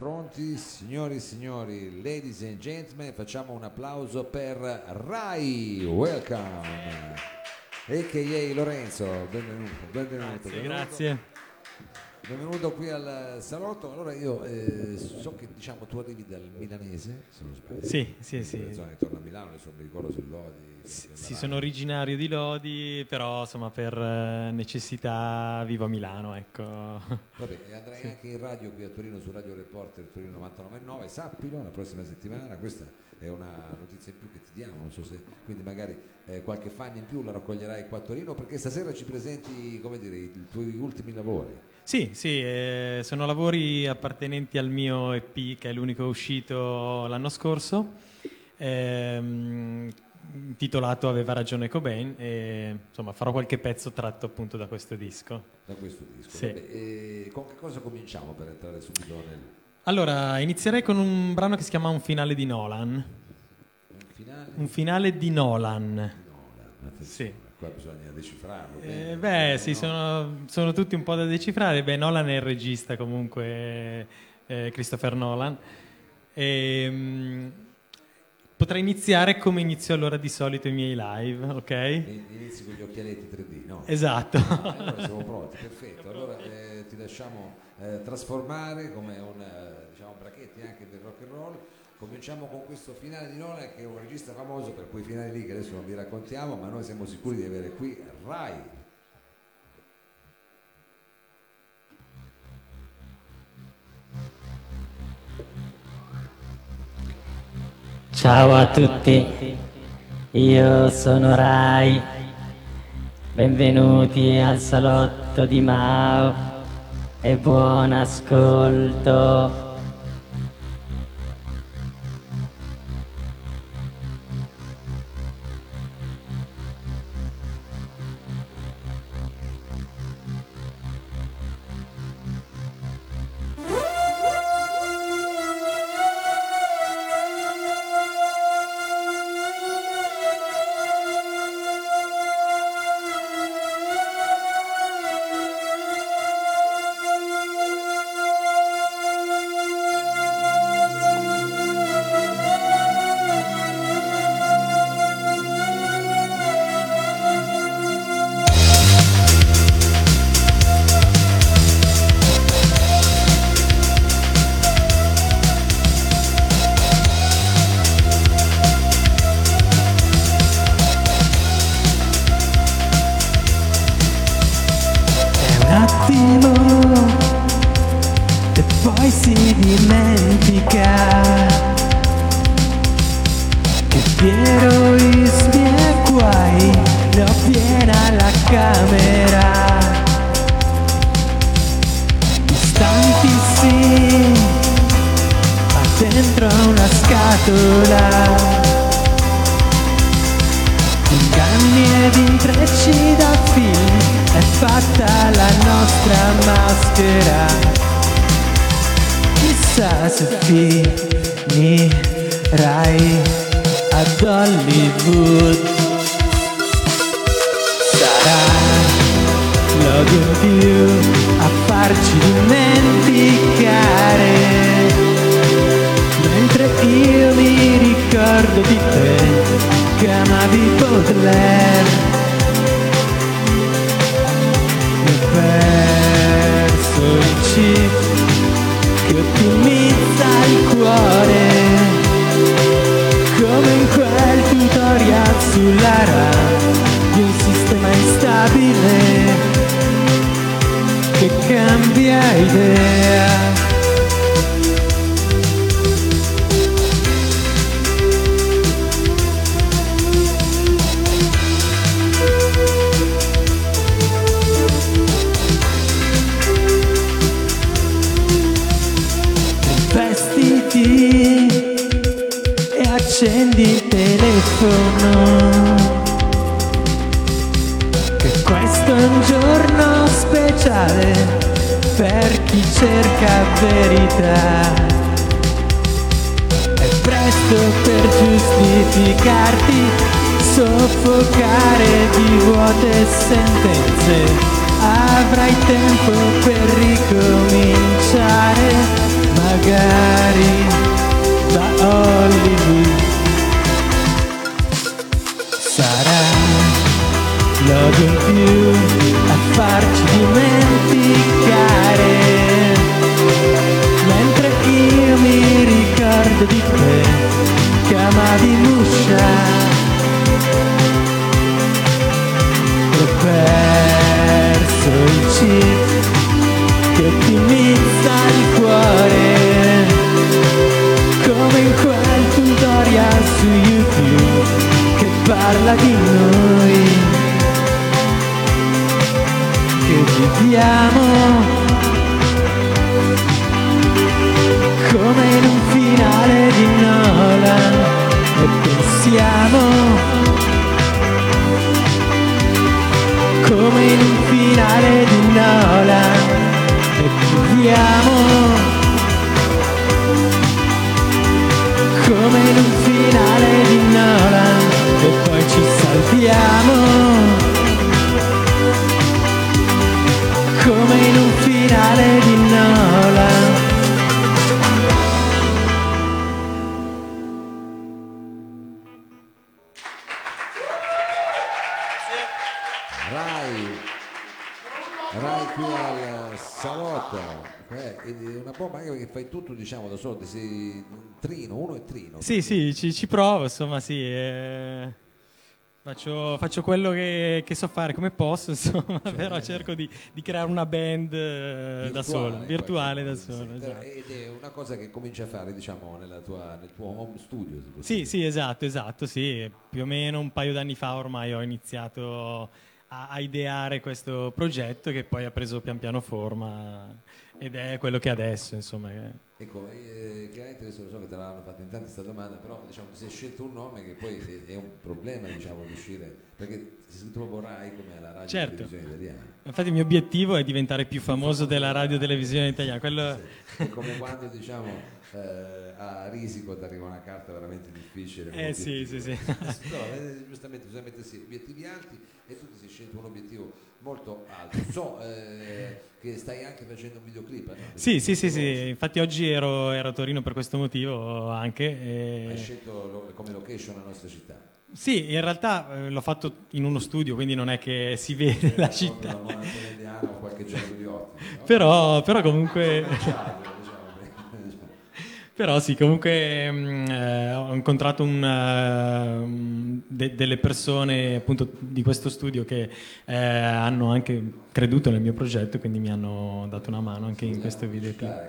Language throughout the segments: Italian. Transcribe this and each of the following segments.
Pronti, signori e signori, ladies and gentlemen, facciamo un applauso per Rai, welcome, a.k.a. Lorenzo, benvenuto, benvenuto. Grazie, benvenuto. grazie. Benvenuto qui al salotto. Allora io eh, so che diciamo tu arrivi dal milanese, se non sbaglio. Sì, sì, sì. Zone intorno a Milano, adesso mi ricordo sul Lodi. Sì, sono originario di Lodi, però insomma per eh, necessità vivo a Milano, ecco. Vabbè, andrai anche in radio qui a Torino su Radio Reporter Torino 999, sappilo, la prossima settimana, questa è una notizia in più che ti diamo, non so se quindi magari eh, qualche fan in più la raccoglierai qua a Torino perché stasera ci presenti, come dire, i tuoi ultimi lavori. Sì, sì, eh, sono lavori appartenenti al mio EP che è l'unico uscito l'anno scorso, ehm, intitolato Aveva ragione Cobain e insomma farò qualche pezzo tratto appunto da questo disco. Da questo disco. Sì. Vabbè, e con che cosa cominciamo per entrare subito nel Allora, inizierei con un brano che si chiama Un finale di Nolan. nel finale? Un finale di Nolan. Nolan, attenzione, Sì. Qua bisogna decifrarlo. Eh, beh, sì, No? sono, sono tutti un po' da decifrare. Beh, Nolan è il regista comunque, eh, Christopher Nolan. E, mm, potrei iniziare come inizio allora di solito i miei live, ok? In- Inizi con gli occhialetti 3D, no? Esatto. Ah, allora siamo pronti, perfetto. Allora eh, ti lasciamo eh, trasformare come un eh, diciamo, bracchetti anche del rock and roll. Cominciamo con questo finale di Nolan che è un regista famoso per quei finali lì che adesso non vi raccontiamo, ma noi siamo sicuri di avere qui Rai. Ciao a tutti, io sono Rai, benvenuti al salotto di Mao e buon ascolto. Si dimentica che Piero i miei guai ne ho piena la camera. Istanti sì, ma dentro una scatola. Inganni ed intrecci da film è fatta la nostra maschera. Se finirai ad Hollywood. Sarà l'odio in più a farci dimenticare. Mentre io mi ricordo di RAM di un sistema instabile che cambia idea vestiti e accendi il telefono. Per chi cerca verità. È presto per giustificarti, soffocare di vuote sentenze. Avrai tempo per ricominciare, magari da Hollywood. Sarà l'odio in più a farci dimenticare, sei un trino, uno è trino. Sì, sì, ci, ci provo, insomma, sì. eh, faccio, faccio quello che, che so fare come posso, insomma, però cerco di, di creare una band eh, da solo, virtuale da solo. esatto. Ed è una cosa che cominci a fare diciamo tua- nel tuo home studio. si Sì, dire. sì, esatto, esatto, sì. Più o meno un paio d'anni fa ormai ho iniziato a, a ideare questo progetto che poi ha preso pian piano forma ed è quello che è adesso, insomma. Ecco, eh, chiaramente adesso lo so che te l'hanno fatta in tanti questa domanda, però diciamo si è scelto un nome che poi è, un problema diciamo riuscire, perché si è scritto proprio Rai come alla radio Certo. televisione italiana. Infatti il mio obiettivo è diventare più famoso della radio televisione italiana. Quello... Sì, È come quando diciamo eh, a Risico ti arriva una carta veramente difficile. Eh, sì, sì, sì. Però eh, giustamente bisogna mettersi obiettivi alti e tu ti sei scelto un obiettivo molto alto. So eh, che stai anche facendo un videoclip. no? Sì, sì, sì, sì, infatti oggi ero, ero a Torino per questo motivo anche. Hai e- scelto lo- come location la nostra città. Sì, in realtà eh, l'ho fatto in uno studio, quindi non è che si vede la città. No? Però, però comunque... Però sì, comunque mh, eh, ho incontrato un, eh, de- delle persone appunto di questo studio che eh, hanno anche creduto nel mio progetto, quindi mi hanno dato una mano anche in questo videoclip.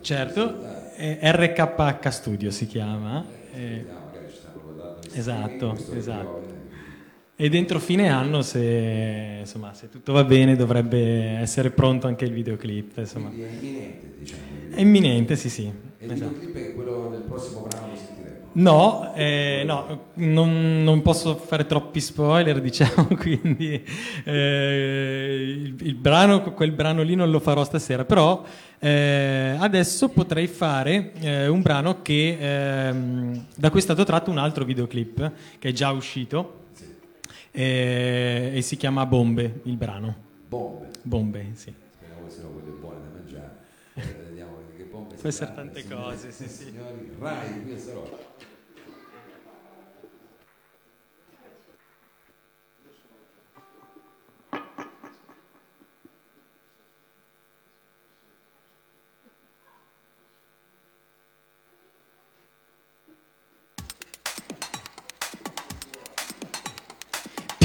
Certo, eh, RKH Studio si chiama. eh, Esatto, esatto. E dentro fine anno, se, insomma, se tutto va bene, dovrebbe essere pronto anche il videoclip. Insomma. Quindi è imminente, diciamo. È imminente, sì, sì. E il esatto. videoclip è quello del prossimo brano che sentiremo. No, eh, no non, non posso fare troppi spoiler, diciamo, quindi eh, il, il brano, quel brano lì non lo farò stasera, però eh, adesso potrei fare eh, un brano che ehm, da cui è stato tratto un altro videoclip che è già uscito eh, e si chiama Bombe, il brano. Bombe. Bombe, sì. Speriamo che siano quelle buone da mangiare. Vediamo che bombe Può essere tante cose, sì, e sì. Signori, Rai qui a Salotto.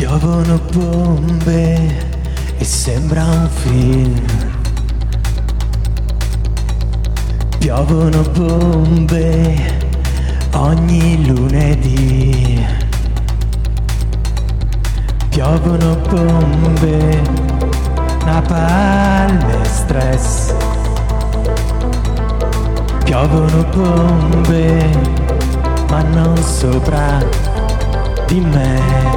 Piovono bombe e sembra un film. Piovono bombe ogni lunedì. Piovono bombe, napalm e stress. Piovono bombe, ma non sopra di me.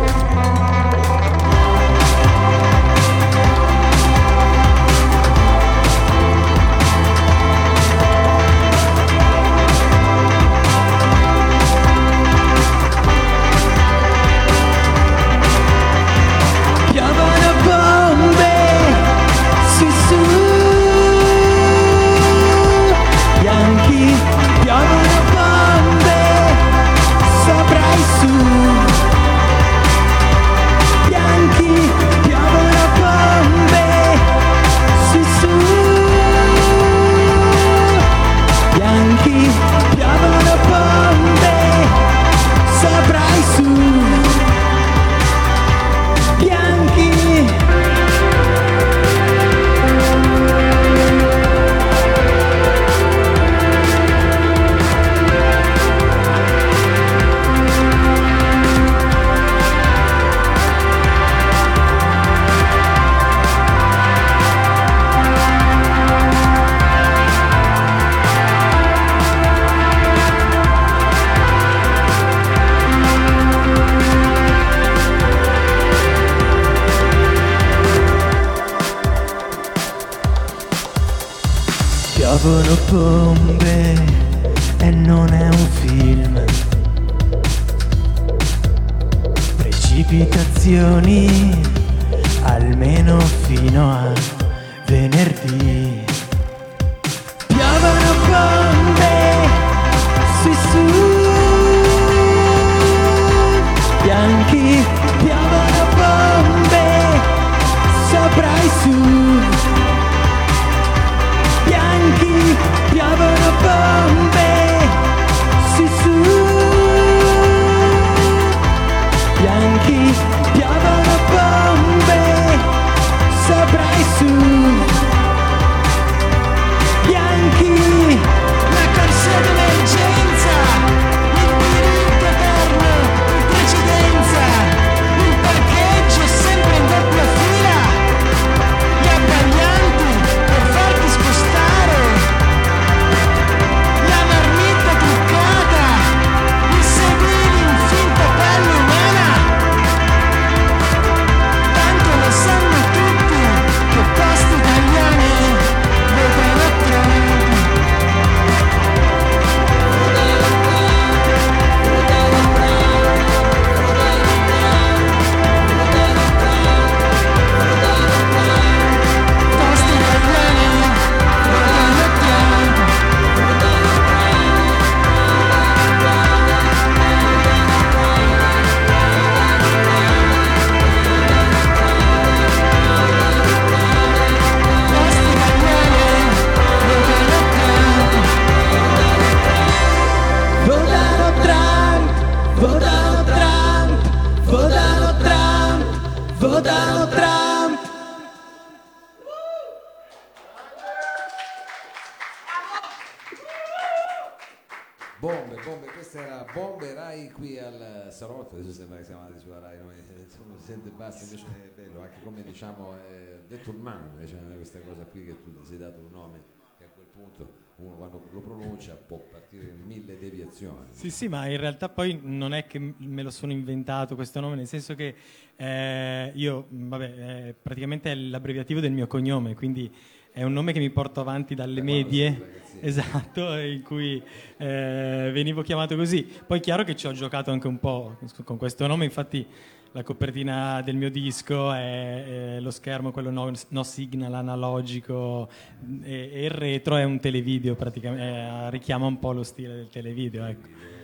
Precipitazioni almeno fino a venerdì. Piovono bombe sui su sente basso, invece è bello, anche come diciamo, detto un man, invece non è questa cosa qui che tu ti sei dato un nome che a quel punto uno quando lo pronuncia può partire in mille deviazioni. Sì, sì, ma in realtà poi non è che me lo sono inventato questo nome, nel senso che eh, io, vabbè, eh, praticamente è l'abbreviativo del mio cognome, quindi è un nome che mi porto avanti dalle Da quando medie, esatto, in cui eh, venivo chiamato così. Poi è chiaro che ci ho giocato anche un po' con questo nome, infatti la copertina del mio disco è, è lo schermo, quello no, no signal analogico e, e il retro è un televideo, praticamente, eh, richiama un po' lo stile del televideo. Ecco.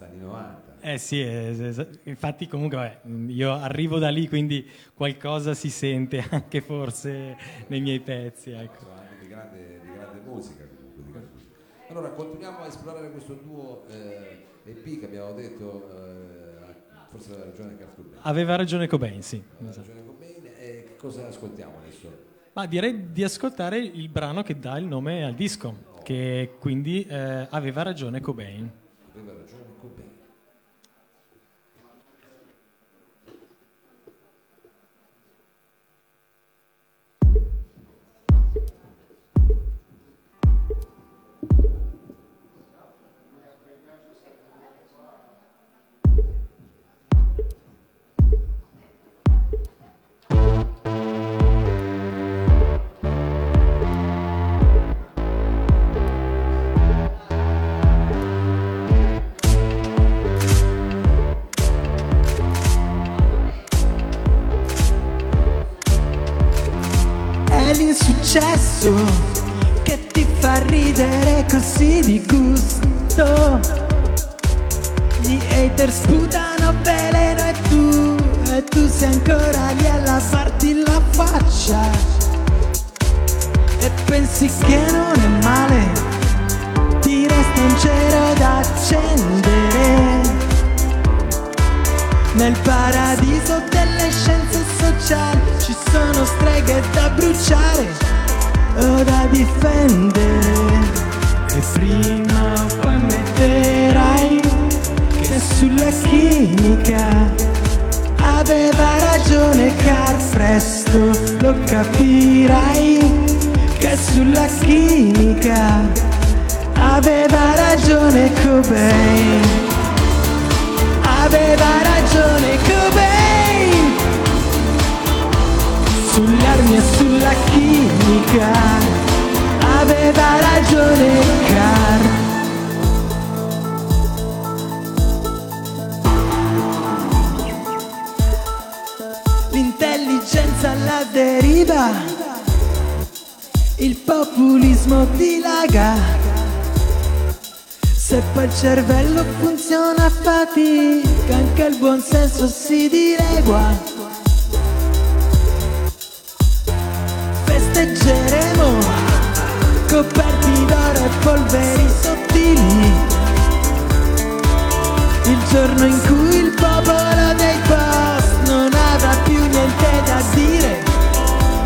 Eh, Masta anni 90. Eh sì, es- es- infatti comunque vabbè, io arrivo da lì, quindi qualcosa si sente anche forse nei miei pezzi. Ecco. Di grande, di grande musica comunque, grande musica. Allora continuiamo a esplorare questo duo eh, EP che abbiamo detto, eh, forse aveva ragione Kurt Cobain. Aveva ragione Cobain, sì. Aveva esatto. ragione Cobain, e che cosa ascoltiamo adesso? Ma direi di ascoltare il brano che dà il nome al disco, che quindi eh, aveva ragione Cobain. Aveva ragione l'insuccesso che ti fa ridere così di gusto. Gli hater sputano veleno e tu, e tu sei ancora lì a lavarti la faccia. E pensi che non è male, ti resta un cero da accendere. Nel paradiso delle scienze sociali ci sono streghe da bruciare da difendere. E prima o poi metterai che sulla chimica aveva ragione Carl, presto. Lo capirai che sulla chimica aveva ragione Cobain. Aveva ragione Cobain. Sulle armi sulla chimica aveva ragione Car. L'intelligenza alla deriva Il populismo dilaga. Se poi il cervello funziona a fatica Anche il buon senso si dilegua coperti d'oro e polveri sottili. Il giorno in cui il popolo dei post non avrà più niente da dire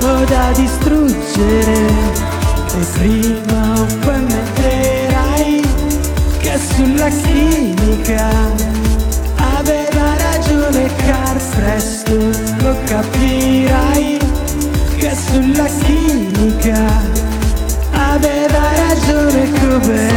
o da distruggere. E prima o poi metterai che sulla chimica aveva ragione Car presto lo capirai che sulla chimica aveva ragione Cobain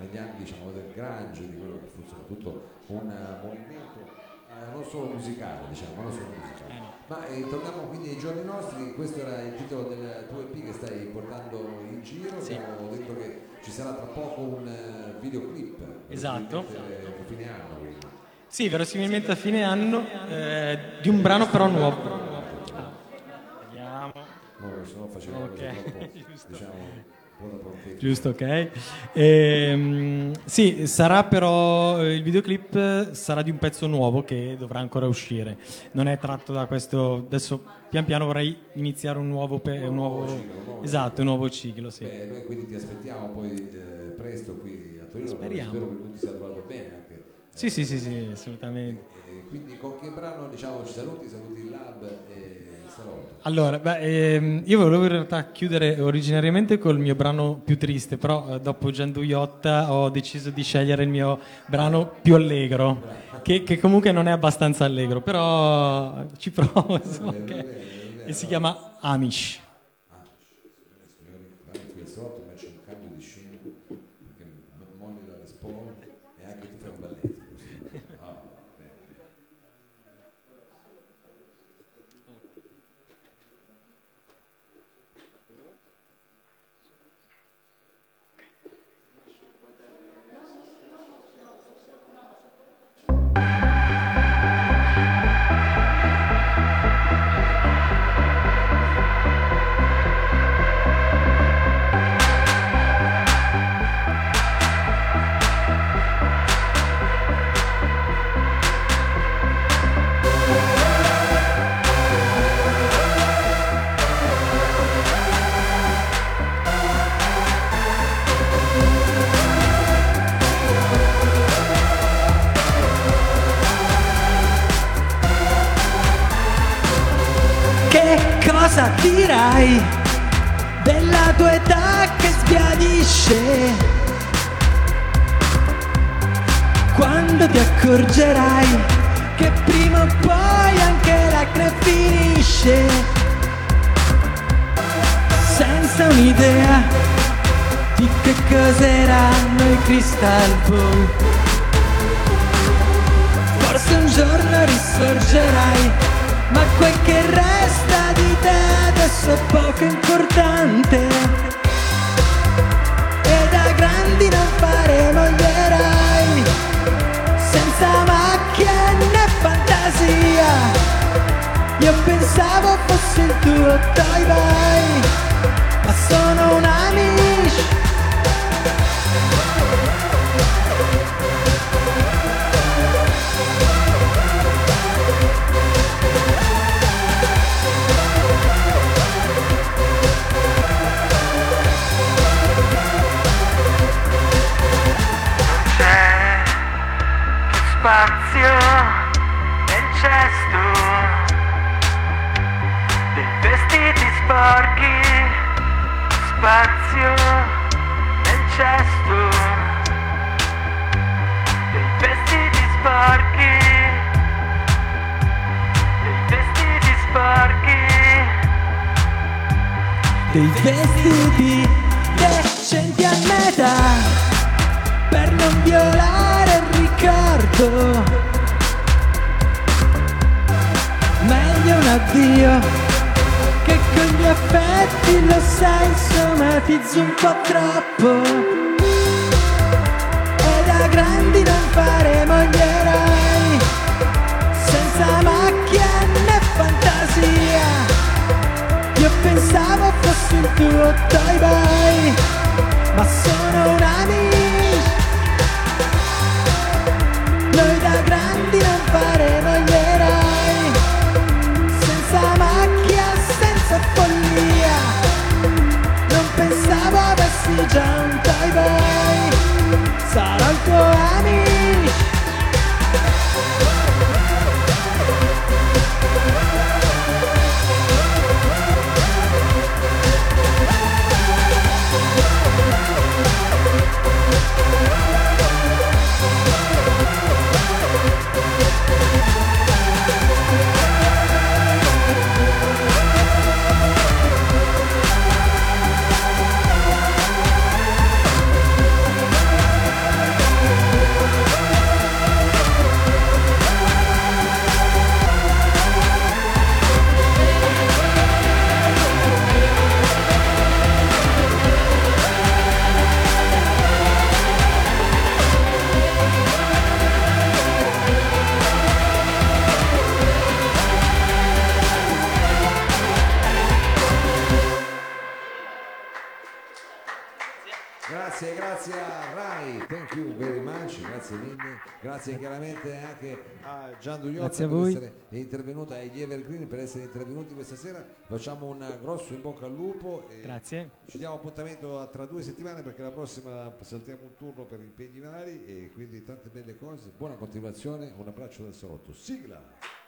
negli anni diciamo, del grunge, di quello che fu soprattutto un eh, movimento eh, non solo musicale, diciamo, non solo musicale. Ma eh, torniamo quindi ai giorni nostri, questo era il titolo del tuo EP che stai portando in giro, abbiamo detto che ci sarà tra poco un eh, videoclip. Esatto. A fine anno, quindi. Sì, verosimilmente a fine anno eh, di un brano però nuovo. Vediamo. No, se no facevo Ok, cose troppo, giusto. diciamo, un po' da prontezza. Giusto, ok. Ehm, sì, sarà però eh, il videoclip eh, sarà di un pezzo nuovo che dovrà ancora uscire. Non è tratto da questo. Adesso pian piano vorrei iniziare un nuovo, pe- un nuovo ciclo, un nuovo- esatto, un nuovo ciclo, sì. Beh, noi quindi ti aspettiamo poi eh, presto qui a Torino. Speriamo. Spero che tu ti sia trovato bene anche. Sì, sì, sì, sì, assolutamente. E quindi con che brano diciamo ci saluti, saluti il lab e. Allora, beh, ehm, io volevo in realtà chiudere originariamente col mio brano più triste, però eh, dopo Gianduiotta ho deciso di scegliere il mio brano più allegro, che, che comunque non è abbastanza allegro, però ci provo, insomma, ok. E si chiama Amish. Quando ti accorgerai che prima o poi anche l'acne finisce senza un'idea di che cos'eranno i crystal ball. Forse un giorno risorgerai, ma quel che resta di te adesso è poco importante. E da grandi non faremo gli eroi, senza macchie né fantasia. Io pensavo fosse il tuo toy boy, ma sono un amish. Addio che con gli affetti lo sai somatizzo un po' troppo. E da grandi non faremo gli eroi, senza macchia né fantasia. Io pensavo fossi il tuo toy boy, ma sono un amico. Noi da grandi non faremo gli eroi, pensavo avessi già un toy boy, grazie chiaramente anche a Gian Dugliotta Grazie a per essere intervenuta e agli Evergreen per essere intervenuti questa sera, facciamo un grosso in bocca al lupo e Grazie. ci diamo appuntamento tra due settimane perché la prossima saltiamo un turno per impegni vari e quindi tante belle cose, buona continuazione, un abbraccio dal salotto, sigla!